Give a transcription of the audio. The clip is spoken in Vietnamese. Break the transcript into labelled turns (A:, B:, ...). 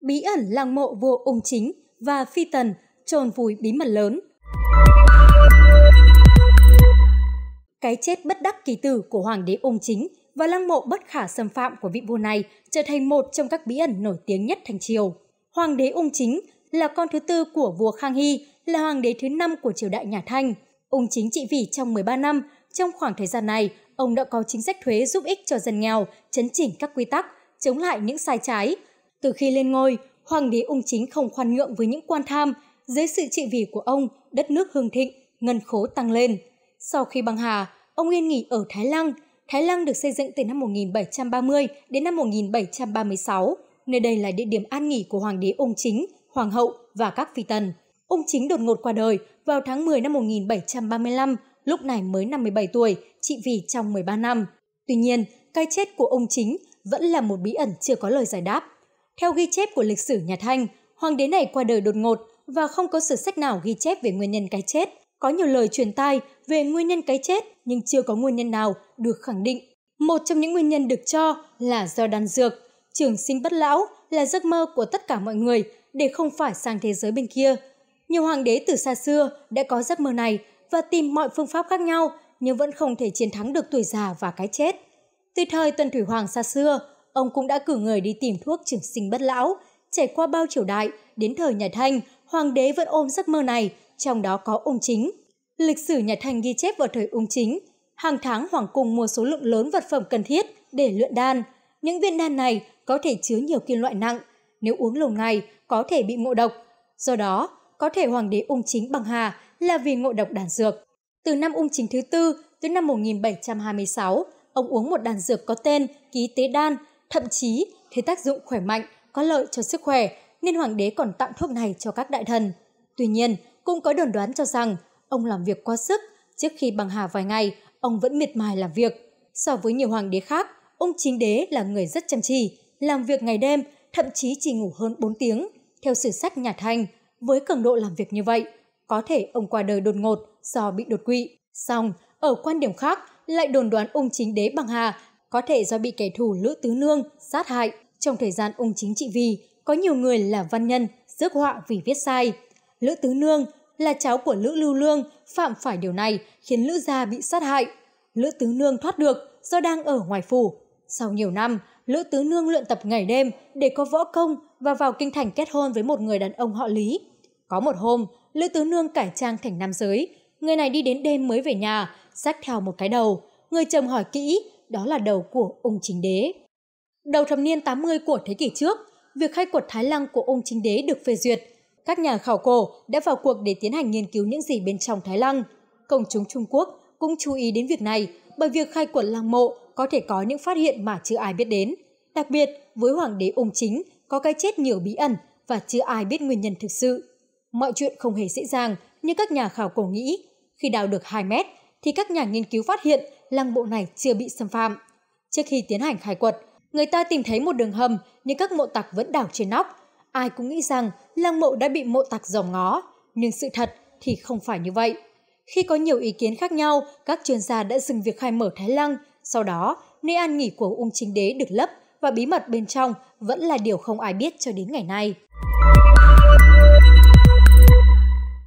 A: bí ẩn lăng mộ vua ung chính và phi tần trồn vùi bí mật lớn. Cái chết bất đắc kỳ tử của hoàng đế ung chính và lăng mộ bất khả xâm phạm của vị vua này trở thành một trong các bí ẩn nổi tiếng nhất thành triều. Hoàng đế ung chính là con thứ tư của vua Khang Hy, là hoàng đế thứ năm của triều đại nhà Thanh. Ung chính trị vì trong 13 năm, trong khoảng thời gian này, ông đã có chính sách thuế giúp ích cho dân nghèo, chấn chỉnh các quy tắc, chống lại những sai trái. Từ khi lên ngôi, hoàng đế ung chính không khoan nhượng với những quan tham, dưới sự trị vì của ông, đất nước hưng thịnh, ngân khố tăng lên. Sau khi băng hà, ông yên nghỉ ở Thái Lăng. Thái Lăng được xây dựng từ năm 1730 đến năm 1736. Nơi đây là địa điểm an nghỉ của hoàng đế ung chính, hoàng hậu và các phi tần. Ung chính đột ngột qua đời vào tháng 10 năm 1735, lúc này mới 57 tuổi, trị vì trong 13 năm. Tuy nhiên, cái chết của ông chính vẫn là một bí ẩn chưa có lời giải đáp. Theo ghi chép của lịch sử nhà Thanh, hoàng đế này qua đời đột ngột và không có sử sách nào ghi chép về nguyên nhân cái chết. Có nhiều lời truyền tai về nguyên nhân cái chết nhưng chưa có nguyên nhân nào được khẳng định. Một trong những nguyên nhân được cho là do đan dược. Trường sinh bất lão là giấc mơ của tất cả mọi người để không phải sang thế giới bên kia. Nhiều hoàng đế từ xa xưa đã có giấc mơ này và tìm mọi phương pháp khác nhau nhưng vẫn không thể chiến thắng được tuổi già và cái chết. Từ thời Tần Thủy Hoàng xa xưa, ông cũng đã cử người đi tìm thuốc trường sinh bất lão. Trải qua bao triều đại, đến thời nhà Thanh, hoàng đế vẫn ôm giấc mơ này, trong đó có ung chính. Lịch sử nhà Thanh ghi chép vào thời ung chính, hàng tháng hoàng cung mua số lượng lớn vật phẩm cần thiết để luyện đan. Những viên đan này có thể chứa nhiều kim loại nặng, nếu uống lâu ngày có thể bị ngộ độc. Do đó, có thể hoàng đế ung chính bằng hà là vì ngộ độc đan dược. Từ năm ung chính thứ tư tới năm 1726, ông uống một đàn dược có tên ký tế đan, thậm chí thấy tác dụng khỏe mạnh, có lợi cho sức khỏe, nên hoàng đế còn tặng thuốc này cho các đại thần. Tuy nhiên, cũng có đồn đoán cho rằng ông làm việc quá sức, trước khi bằng hà vài ngày, ông vẫn miệt mài làm việc. So với nhiều hoàng đế khác, ông chính đế là người rất chăm chỉ, làm việc ngày đêm, thậm chí chỉ ngủ hơn 4 tiếng. Theo sử sách nhà Thanh, với cường độ làm việc như vậy, có thể ông qua đời đột ngột do bị đột quỵ. Xong, ở quan điểm khác, lại đồn đoán ông chính đế bằng hà có thể do bị kẻ thù Lữ Tứ Nương sát hại. Trong thời gian ung chính trị vì, có nhiều người là văn nhân, rước họa vì viết sai. Lữ Tứ Nương là cháu của Lữ Lưu Lương, phạm phải điều này khiến Lữ gia bị sát hại. Lữ Tứ Nương thoát được do đang ở ngoài phủ. Sau nhiều năm, Lữ Tứ Nương luyện tập ngày đêm để có võ công và vào kinh thành kết hôn với một người đàn ông họ Lý. Có một hôm, Lữ Tứ Nương cải trang thành nam giới. Người này đi đến đêm mới về nhà, xách theo một cái đầu. Người chồng hỏi kỹ, đó là đầu của ung chính đế. Đầu thập niên 80 của thế kỷ trước, việc khai quật Thái Lăng của ung chính đế được phê duyệt. Các nhà khảo cổ đã vào cuộc để tiến hành nghiên cứu những gì bên trong Thái Lăng. Công chúng Trung Quốc cũng chú ý đến việc này bởi việc khai quật lăng mộ có thể có những phát hiện mà chưa ai biết đến. Đặc biệt, với hoàng đế ung chính có cái chết nhiều bí ẩn và chưa ai biết nguyên nhân thực sự. Mọi chuyện không hề dễ dàng như các nhà khảo cổ nghĩ. Khi đào được 2 mét, thì các nhà nghiên cứu phát hiện lăng mộ này chưa bị xâm phạm. Trước khi tiến hành khai quật, người ta tìm thấy một đường hầm nhưng các mộ tặc vẫn đảo trên nóc. Ai cũng nghĩ rằng lăng mộ đã bị mộ tặc dòm ngó, nhưng sự thật thì không phải như vậy. Khi có nhiều ý kiến khác nhau, các chuyên gia đã dừng việc khai mở Thái Lăng. Sau đó, nơi an nghỉ của ung chính đế được lấp và bí mật bên trong vẫn là điều không ai biết cho đến ngày nay.